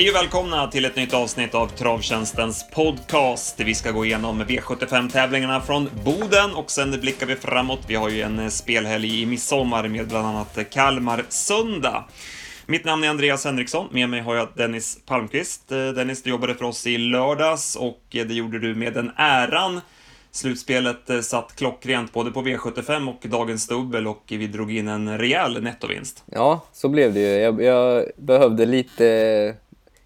Hej och välkomna till ett nytt avsnitt av Travtjänstens podcast. Vi ska gå igenom V75-tävlingarna från Boden och sen blickar vi framåt. Vi har ju en eh, spelhelg i midsommar med bland annat Kalmar Söndag. Mitt namn är Andreas Henriksson, med mig har jag Dennis Palmqvist. Eh, Dennis, du jobbade för oss i lördags och eh, det gjorde du med den äran. Slutspelet satt klockrent både på V75 och dagens dubbel och vi drog in en rejäl nettovinst. Ja, så blev det ju. Jag, jag behövde lite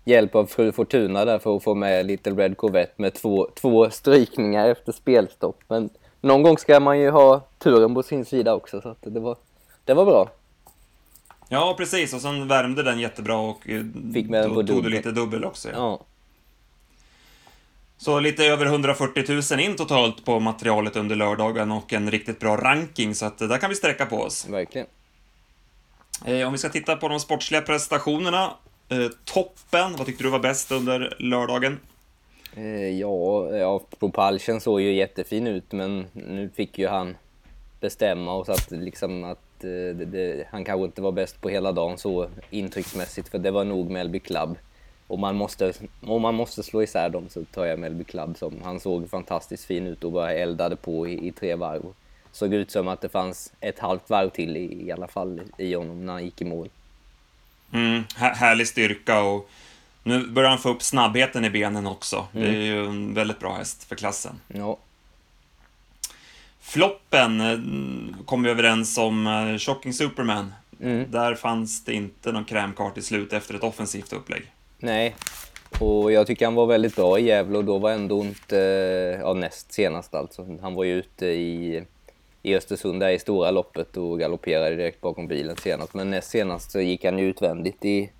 hjälp av fru Fortuna där för att få med Little Red Corvette med två, två strykningar efter spelstopp. Men någon gång ska man ju ha turen på sin sida också, så det, var, det var bra. Ja, precis. Och sen värmde den jättebra och eh, Fick med då tog du lite dubbel också. Ja. ja. Så lite över 140 000 in totalt på materialet under lördagen och en riktigt bra ranking, så att där kan vi sträcka på oss. Verkligen. Eh, om vi ska titta på de sportsliga prestationerna. Eh, toppen, vad tyckte du var bäst under lördagen? Eh, ja, ja Propulsion såg ju jättefin ut, men nu fick ju han bestämma och så att liksom att eh, det, det, han kanske inte var bäst på hela dagen så intrycksmässigt, för det var nog Melby Club. Om man måste, om man måste slå isär dem så tar jag Melby Club som han såg fantastiskt fin ut och bara eldade på i, i tre varv. Såg ut som att det fanns ett halvt varv till i, i alla fall i honom när han gick i mål. Mm, härlig styrka och nu börjar han få upp snabbheten i benen också. Mm. Det är ju en väldigt bra häst för klassen. Ja, Floppen eh, kom vi överens om, eh, Shocking Superman. Mm. Där fanns det inte någon krämkart i slut efter ett offensivt upplägg. Nej, och jag tycker han var väldigt bra i Gävle och då var ändå inte, ja näst senast alltså. Han var ju ute i, i Östersund där i stora loppet och galopperade direkt bakom bilen senast. Men näst senast så gick han ju utvändigt i,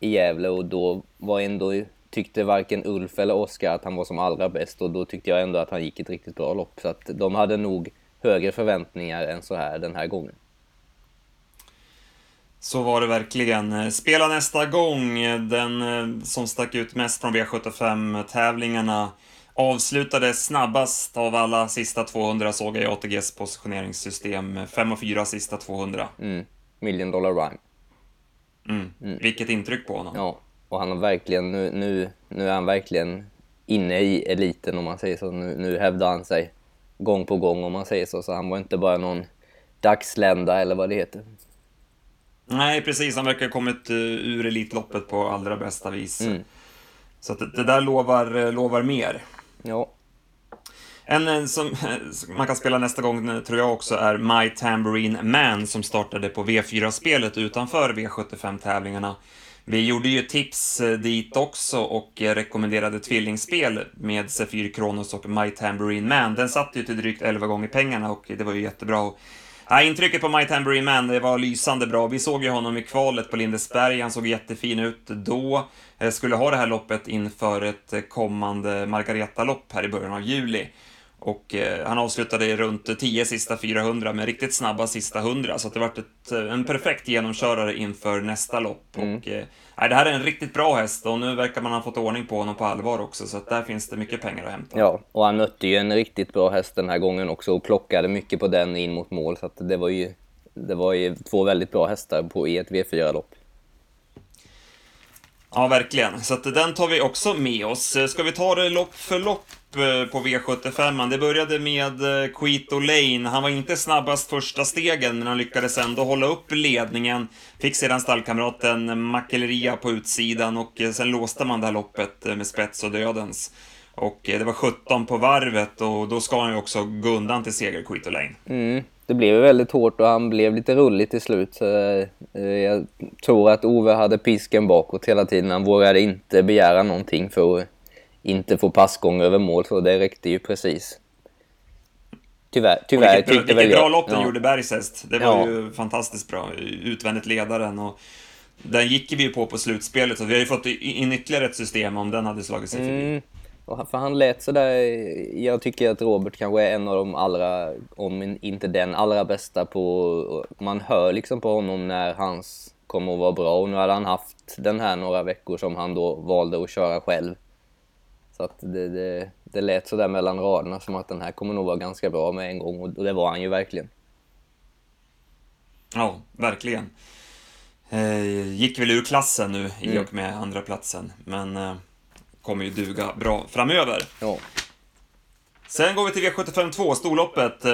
i Gävle och då var ändå tyckte varken Ulf eller Oskar att han var som allra bäst och då tyckte jag ändå att han gick ett riktigt bra lopp. Så att de hade nog högre förväntningar än så här den här gången. Så var det verkligen. Spela nästa gång, den eh, som stack ut mest från V75-tävlingarna avslutades snabbast av alla sista 200 såg jag i ATGs positioneringssystem. 5 och 4 sista 200. Mm. Million dollar rhyme. Mm. Mm. Vilket intryck på honom. Ja, och han har verkligen, nu, nu, nu är han verkligen inne i eliten om man säger så. Nu, nu hävdar han sig gång på gång om man säger så. Så han var inte bara någon dagslända eller vad det heter. Nej, precis. Han verkar ha kommit eh, ur Elitloppet på allra bästa vis. Mm. Så det, det där lovar, eh, lovar mer. Ja. En eh, eh, som man kan spela nästa gång eh, tror jag också är My Tambourine Man som startade på V4-spelet utanför V75-tävlingarna. Vi gjorde ju tips dit också och rekommenderade tvillingspel med Zephyr Kronos och My Tambourine Man. Den satt ju till drygt 11 gånger pengarna och det var ju jättebra. Ja, intrycket på My Tambourine Man, det var lysande bra. Vi såg ju honom i kvalet på Lindesberg, han såg jättefin ut då. Eh, skulle ha det här loppet inför ett eh, kommande Margareta-lopp här i början av juli. Och eh, han avslutade runt 10 sista 400 med riktigt snabba sista 100, så det var ett, eh, en perfekt genomkörare inför nästa lopp. Mm. Och, eh, det här är en riktigt bra häst och nu verkar man ha fått ordning på honom på allvar också, så där finns det mycket pengar att hämta. Ja, och han mötte ju en riktigt bra häst den här gången också och plockade mycket på den in mot mål, så det var ju, det var ju två väldigt bra hästar på, i ett V4-lopp. Ja, verkligen. Så den tar vi också med oss. Ska vi ta det lopp för lopp Eh, på V75. Det började med eh, Quito Lane. Han var inte snabbast första stegen, men han lyckades ändå hålla upp ledningen. Fick sedan stallkamraten Maceleria på utsidan och eh, sen låste man det här loppet med spets och dödens. Och det var 17 på varvet och då ska han ju också gå undan till seger, Quito Lane. Mm. Det blev väldigt hårt och han blev lite rullig till slut. Så, jag tror att Ove hade pisken bakåt hela tiden. Han vågade inte begära någonting för att inte få passgång över mål, så det räckte ju precis. Tyvärr, tyvärr vilket, tyckte vilket bra lopp den ja. gjorde Bergshäst. Det var ja. ju fantastiskt bra. Utvändigt ledaren och den gick vi ju på på slutspelet, så vi har ju fått in ytterligare ett system om den hade slagit sig förbi. Mm. För han lät sådär, jag tycker att Robert kanske är en av de allra, om inte den allra bästa på, man hör liksom på honom när hans kommer att vara bra och nu hade han haft den här några veckor som han då valde att köra själv. Så att det, det, det lät sådär mellan raderna som att den här kommer nog vara ganska bra med en gång och det var han ju verkligen. Ja, verkligen. Eh, gick väl ur klassen nu i mm. och med andra platsen men eh, kommer ju duga bra framöver. Ja. Sen går vi till V75 2, storloppet. Eh,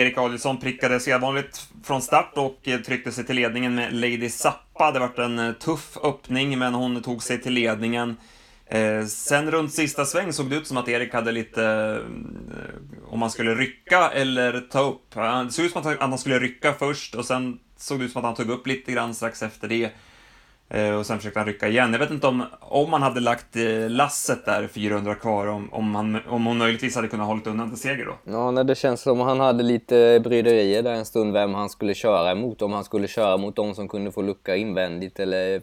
Erik Adielsson prickade sedvanligt från start och eh, tryckte sig till ledningen med Lady Zappa. Det vart en eh, tuff öppning, men hon tog sig till ledningen. Eh, sen runt sista sväng såg det ut som att Erik hade lite, eh, om man skulle rycka eller ta upp. Det såg ut som att han skulle rycka först och sen såg det ut som att han tog upp lite grann strax efter det. Eh, och sen försökte han rycka igen. Jag vet inte om, om han hade lagt eh, lasset där 400 kvar, om, om, han, om hon möjligtvis hade kunnat hålla undan till seger då. Ja, nej, det känns som han hade lite bryderier där en stund vem han skulle köra emot. Om han skulle köra mot de som kunde få lucka invändigt eller...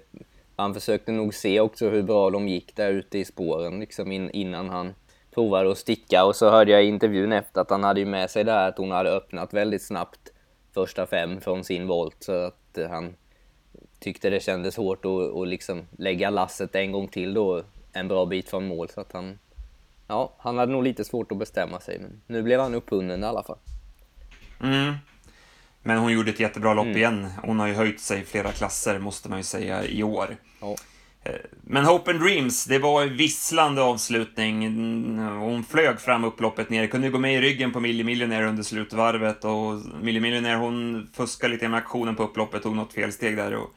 Han försökte nog se också hur bra de gick där ute i spåren liksom in, innan han provade att sticka. Och så hörde jag i intervjun efter att han hade ju med sig det här att hon hade öppnat väldigt snabbt första fem från sin volt. Så att han tyckte det kändes hårt att, att liksom lägga lasset en gång till då, en bra bit från mål. Så att han, ja, han hade nog lite svårt att bestämma sig, men nu blev han upphunnen i alla fall. Mm. Men hon gjorde ett jättebra lopp mm. igen. Hon har ju höjt sig flera klasser, måste man ju säga, i år. Ja. Eh, men Hope and Dreams, det var en visslande avslutning. Hon flög fram upploppet ner, kunde gå med i ryggen på Millie Millionaire under slutvarvet och Millie Millionaire hon fuskade lite med aktionen på upploppet, tog något felsteg där och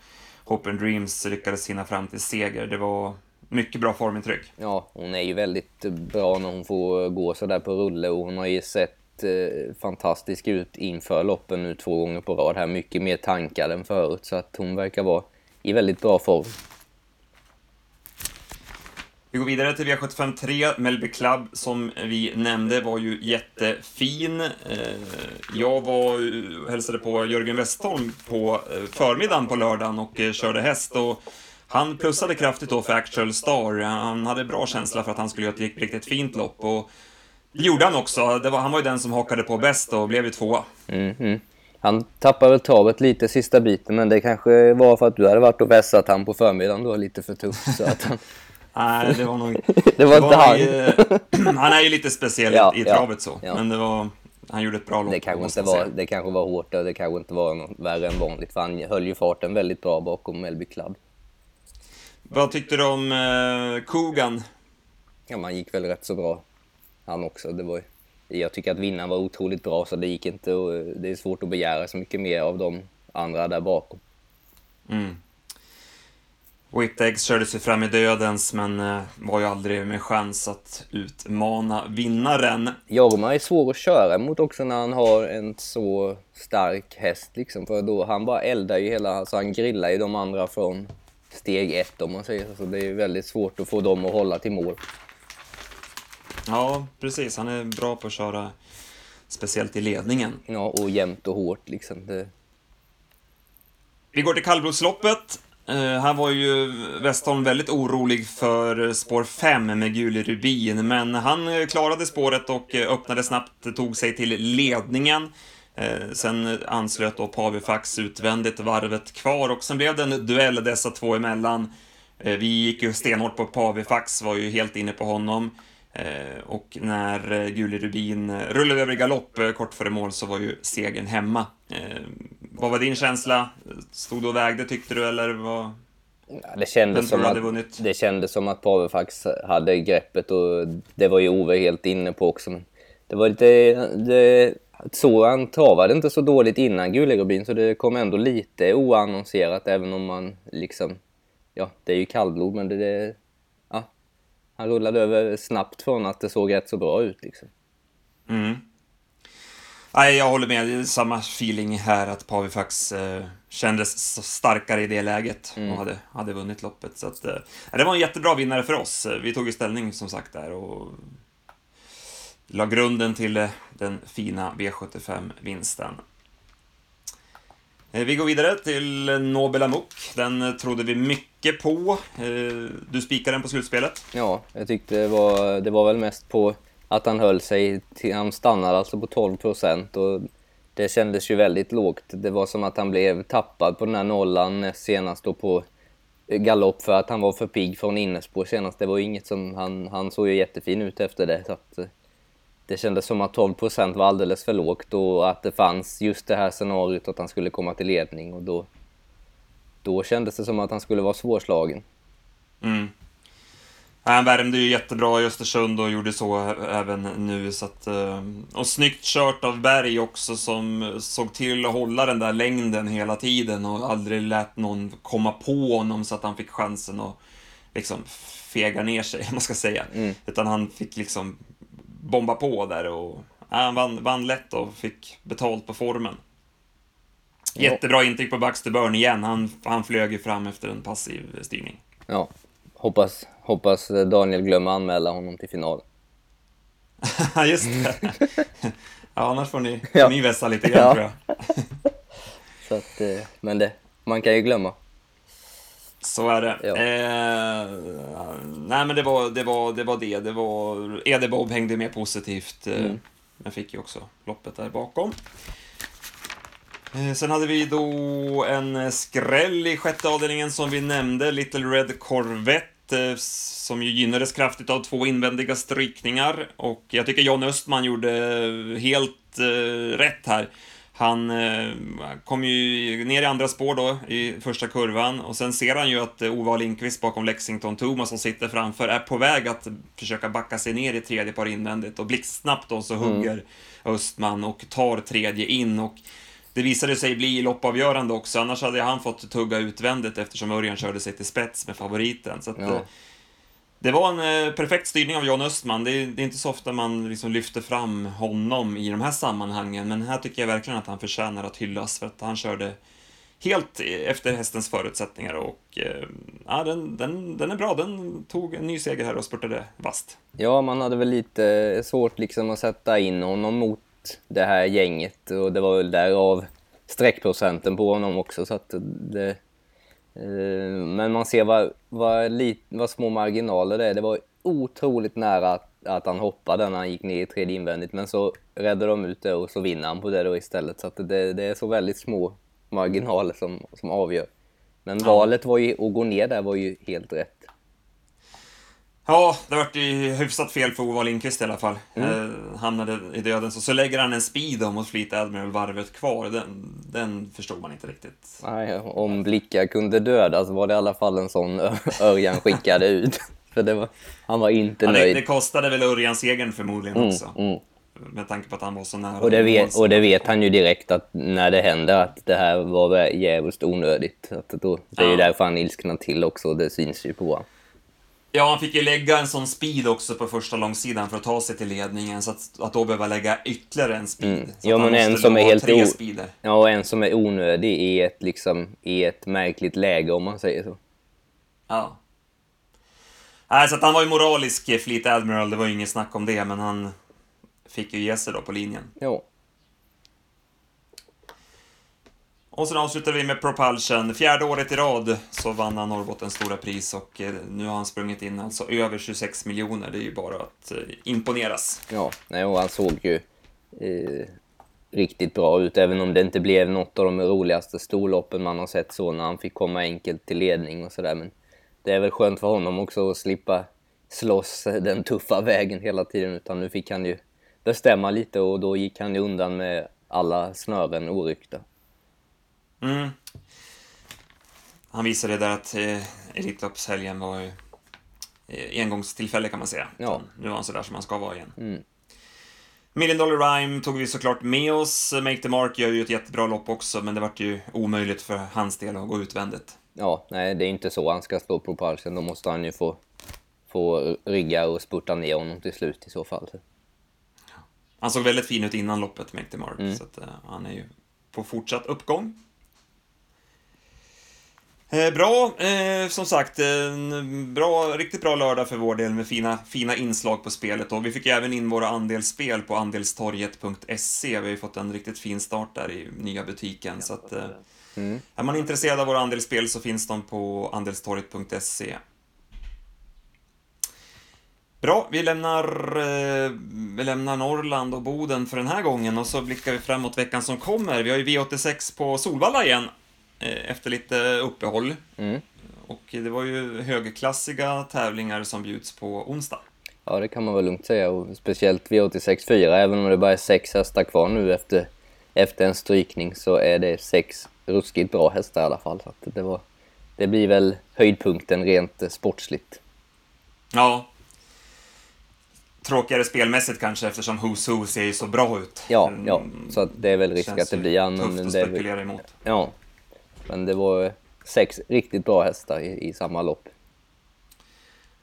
Hope and Dreams lyckades hinna fram till seger. Det var mycket bra formintryck. Ja, hon är ju väldigt bra när hon får gå sådär på rulle och hon har ju sett eh, fantastisk ut inför loppen nu två gånger på rad här. Mycket mer tankad än förut så att hon verkar vara i väldigt bra form. Vi går vidare till V753. Melby Club, som vi nämnde, var ju jättefin. Eh, jag var, eh, hälsade på Jörgen Westholm på eh, förmiddagen på lördagen och körde häst. Och han plussade kraftigt då för Actual Star. Han hade bra känsla för att han skulle göra ett riktigt fint lopp. Och det gjorde han också. Var, han var ju den som hakade på bäst och blev ju tvåa. Mm -hmm. Han tappade väl tavet lite sista biten, men det kanske var för att du hade varit och vässat han på förmiddagen då, lite för tufft. Så att han... Nej, det var nog... det var inte han. Nog, han är ju lite speciell ja, i travet så, ja. men det var... Han gjorde ett bra lopp. Det kanske, inte var, det kanske var hårt och det kanske inte var något värre än vanligt, för han höll ju farten väldigt bra bakom Melby Club. Vad tyckte du om eh, Kogan? Ja, man gick väl rätt så bra. Han också. Det var, jag tycker att vinnaren var otroligt bra, så det gick inte och det är svårt att begära så mycket mer av de andra där bakom. Mm. Whipteggs körde sig fram i dödens, men eh, var ju aldrig med chans att utmana vinnaren. Jorma är svår att köra mot också när han har en så stark häst liksom, för då han bara eldar ju hela, alltså han grillar ju de andra från steg ett om man säger så. så det är väldigt svårt att få dem att hålla till mål. Ja, precis. Han är bra på att köra, speciellt i ledningen. Ja, och jämnt och hårt liksom. Det... Vi går till kallblodsloppet. Uh, här var ju Westholm väldigt orolig för spår 5 med Guli Rubin, men han klarade spåret och öppnade snabbt, tog sig till ledningen. Uh, sen anslöt då Pavifax utvändigt varvet kvar och sen blev det en duell dessa två emellan. Uh, vi gick ju stenhårt på Pavifax, var ju helt inne på honom. Och när Guli Rubin rullade över i galopp kort före mål så var ju segern hemma. Vad var din känsla? Stod du och vägde tyckte du eller vad? Ja, det, kändes som att, det kändes som att Pavefax hade greppet och det var ju Ove helt inne på också. Det var lite... Det, så han travade inte så dåligt innan Gulerubin så det kom ändå lite oannonserat även om man liksom... Ja, det är ju kallblod men det... det han rullade över snabbt från att det såg rätt så bra ut liksom. Mm. Nej, jag håller med. Samma feeling här att Pavifax eh, kändes starkare i det läget mm. och hade, hade vunnit loppet. Så att, eh, det var en jättebra vinnare för oss. Vi tog ju ställning som sagt där och la grunden till eh, den fina V75-vinsten. Eh, vi går vidare till Nobel Amok. Den eh, trodde vi mycket på. Eh, du spikade den på slutspelet. Ja, jag tyckte det var, det var väl mest på att han höll sig till, han stannade alltså på 12 procent och det kändes ju väldigt lågt. Det var som att han blev tappad på den här nollan senast då på galopp för att han var för pigg från innespår senast. Det var ju inget som, han, han såg ju jättefin ut efter det. Så att, det kändes som att 12 procent var alldeles för lågt och att det fanns just det här scenariot att han skulle komma till ledning och då då kändes det som att han skulle vara svårslagen. Mm. Han värmde ju jättebra i Östersund och gjorde så även nu. Så att, eh, och snyggt kört av Berg också som såg till att hålla den där längden hela tiden och aldrig lät någon komma på honom så att han fick chansen att liksom fega ner sig, man ska säga. Mm. Utan han fick liksom bomba på där och ja, han vann, vann lätt och fick betalt på formen. Jättebra intryck på Baxter Burn igen. Han, han flög ju fram efter en passiv styrning. Ja, hoppas, hoppas Daniel glömmer anmäla honom till final. Just det. Ja, annars får ni, ja. ni vässa lite grann ja. tror jag. Så att, eh, men det, man kan ju glömma. Så är det. Ja. Eh, nej, men det var det. Var, det, var det. det var, Edebob hängde med positivt. Eh, mm. Men fick ju också loppet där bakom. Eh, sen hade vi då en skräll i sjätte avdelningen som vi nämnde, Little Red Corvette, eh, som ju gynnades kraftigt av två invändiga strykningar. Och jag tycker John Östman gjorde helt rätt här. Han eh, kom ju ner i andra spår då, i första kurvan, och sen ser han ju att eh, Ova Lindqvist bakom Lexington Thomas som sitter framför är på väg att försöka backa sig ner i tredje par invändigt och blixtsnabbt då så hugger mm. Östman och tar tredje in och det visade sig bli loppavgörande också, annars hade han fått tugga utvändigt eftersom Örjan körde sig till spets med favoriten. Så att, ja. Det var en eh, perfekt styrning av Jan Östman. Det är, det är, inte så ofta man liksom lyfter fram honom i de här sammanhangen, men här tycker jag verkligen att han förtjänar att hyllas för att han körde helt efter hästens förutsättningar och eh, ja, den, den, den är bra. Den tog en ny seger här och spurtade vast. Ja, man hade väl lite svårt liksom att sätta in honom mot det här gänget och det var väl därav streckprocenten på honom också så att det... Eh, men man ser vad, vad, lit, vad små marginaler det är. Det var otroligt nära att, att han hoppade när han gick ner i tredje invändigt men så räddade de ut det och så vinner han på det då istället. Så att det, det är så väldigt små marginaler som, som avgör. Men valet var ju, att gå ner där var ju helt rätt. Ja, det vart ju hyfsat fel för Ova Lindqvist i alla fall. Mm. Eh, hamnade i döden. Så, så lägger han en speed mot Fleet Admiral varvet kvar. Den, den förstod man inte riktigt. Nej, om blickar kunde döda så var det i alla fall en sån Örjan skickade ut. För det var, han var inte ja, nöjd. Det, det kostade väl Örjan segern förmodligen mm, också. Mm. Med tanke på att han var så nära. Och det, vet, och det vet han ju direkt att när det händer att det här var jävligt onödigt. Att då, det är ja. ju därför han ilsknar till också det syns ju på honom. Ja, han fick ju lägga en sån speed också på första långsidan för att ta sig till ledningen, så att, att då behöva lägga ytterligare en speed. Mm. Ja, men en som är helt o... Ja, och en som är onödig i ett, liksom, i ett märkligt läge, om man säger så. Ja. Nej, så att han var ju moralisk, Fleet Admiral, det var ju inget snack om det, men han fick ju ge sig då på linjen. Ja. Och sen avslutar vi med Propulsion. Fjärde året i rad så vann han Norrbottens stora pris och eh, nu har han sprungit in alltså över 26 miljoner. Det är ju bara att eh, imponeras. Ja, nej, och han såg ju eh, riktigt bra ut, även om det inte blev något av de roligaste storloppen man har sett så när han fick komma enkelt till ledning och sådär. Men det är väl skönt för honom också att slippa slåss den tuffa vägen hela tiden, utan nu fick han ju bestämma lite och då gick han ju undan med alla snören oryckta. Mm. Han visade där att eh, Elitloppshelgen var eh, engångstillfälle kan man säga. Ja. Nu var han sådär som han ska vara igen. Mm. Million Dollar Rhyme tog vi såklart med oss. Make the Mark gör ju ett jättebra lopp också, men det vart ju omöjligt för hans del att gå utvändigt. Ja, nej, det är inte så han ska stå på palsen. Då måste han ju få, få rygga och spurta ner honom till slut i så fall. Han såg väldigt fin ut innan loppet, Make the Mark, mm. så att, uh, han är ju på fortsatt uppgång. Eh, bra, eh, som sagt, en bra, riktigt bra lördag för vår del med fina, fina inslag på spelet. Och vi fick även in våra andelsspel på andelstorget.se. Vi har ju fått en riktigt fin start där i nya butiken. Så att, eh, mm. Är man intresserad av våra andelsspel så finns de på andelstorget.se. Bra, vi lämnar, eh, vi lämnar Norrland och Boden för den här gången och så blickar vi framåt veckan som kommer. Vi har ju V86 på Solvalla igen efter lite uppehåll. Mm. Och det var ju högklassiga tävlingar som bjuds på onsdag. Ja, det kan man väl lugnt säga. Och speciellt V86 4, även om det bara är sex hästar kvar nu efter, efter en strykning så är det sex ruskigt bra hästar i alla fall. Så det var det blir väl höjdpunkten rent sportsligt. Ja. Tråkigare spelmässigt kanske eftersom Who's Who ser ju så bra ut. Ja, ja. Så det är väl risk Känns att det blir han. Tufft att spekulera emot. Ja. Men det var sex riktigt bra hästar i, i samma lopp.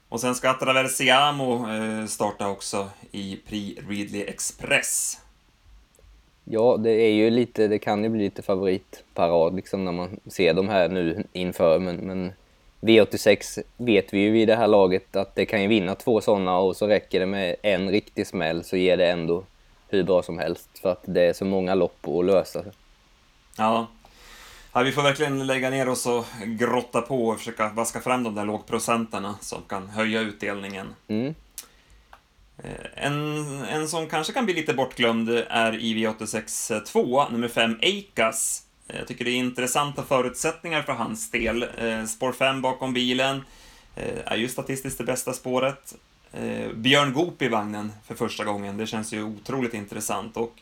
Och sen ska Attraversiamo eh, starta också i Prix Ridley Express. Ja, det är ju lite, det kan ju bli lite favoritparad liksom när man ser de här nu inför, men, men V86 vet vi ju vid det här laget att det kan ju vinna två sådana och så räcker det med en riktig smäll så ger det ändå hur bra som helst för att det är så många lopp att lösa. Ja. Ja. Vi får verkligen lägga ner oss och grotta på och försöka vaska fram de där lågprocenterna som kan höja utdelningen. Mm. Eh, En, en som kanske kan bli lite bortglömd är IV86 2, nummer 5, Eikas. Eh, Jag tycker det är intressanta förutsättningar för hans del. Eh, Spår 5 bakom bilen är ju statistiskt det bästa spåret. Björn Goop i vagnen för första gången, det känns ju otroligt intressant. Och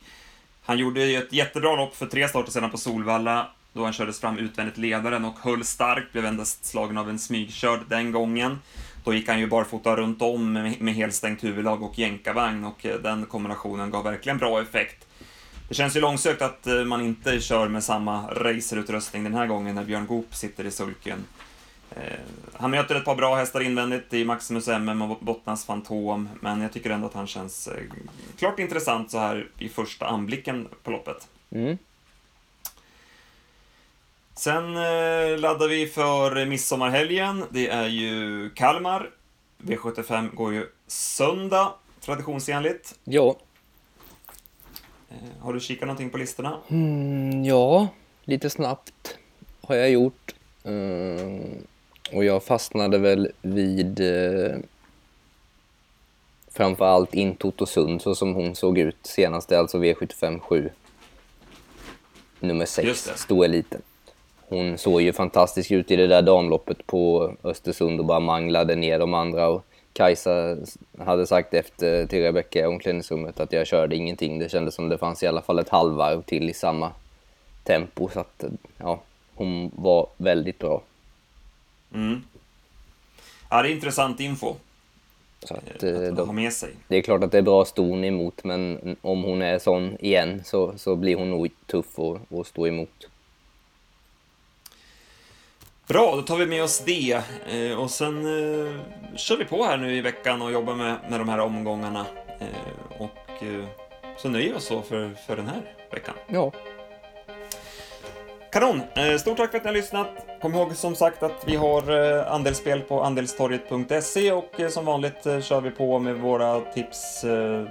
han gjorde ju ett jättebra lopp för tre starter sedan på Solvalla, då han kördes fram utvändigt ledaren och höll starkt, blev endast slagen av en smygkörd den gången. Då gick han ju barfota runt om med, med helstängt huvudlag och jänkarvagn och eh, den kombinationen gav verkligen bra effekt. Det känns ju långsökt att eh, man inte kör med samma racerutrustning den här gången när Björn Goop sitter i sulken. Eh, han möter ett par bra hästar invändigt i Maximus MM och Bottnas Fantom, men jag tycker ändå att han känns klart intressant så här i första anblicken på loppet. Mm. Sen eh, laddar vi för midsommarhelgen. Det är ju Kalmar. V75 går ju söndag, traditionsenligt. Ja. Eh, har du kikat någonting på listorna? Mm, ja, lite snabbt har jag gjort. Mm, och jag fastnade väl vid eh, framförallt Intotosund så som hon såg ut senast, det är alltså V75 7. Nummer Just 6, det. stoeliten. Hon såg ju fantastisk ut i det där damloppet på Östersund och bara manglade ner de andra. Och Kajsa hade sagt efter till Rebecka i omklädningsrummet att jag körde ingenting. Det kändes som det fanns i alla fall ett halvvarv till i samma tempo. Så att, ja, hon var väldigt bra. Mm. Ja, det är intressant info Så att, eh, eh, att ha med sig. det är klart att det är bra ston emot, men om hon är sån igen så, så blir hon nog tuff att, att stå emot. Bra, då tar vi med oss det. Eh, och sen eh, kör vi på här nu i veckan och jobbar med, med de här omgångarna. Eh, och så nöjer vi oss så för, för den här veckan. Ja, Kanon! Stort tack för att ni har lyssnat. Kom ihåg som sagt att vi har andelsspel på andelstorget.se och som vanligt kör vi på med våra tips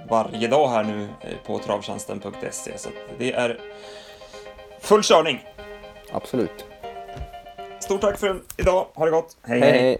varje dag här nu på travtjänsten.se. Så det är full körning. absolut. Stort tack för idag. Ha det gott. hej. hej.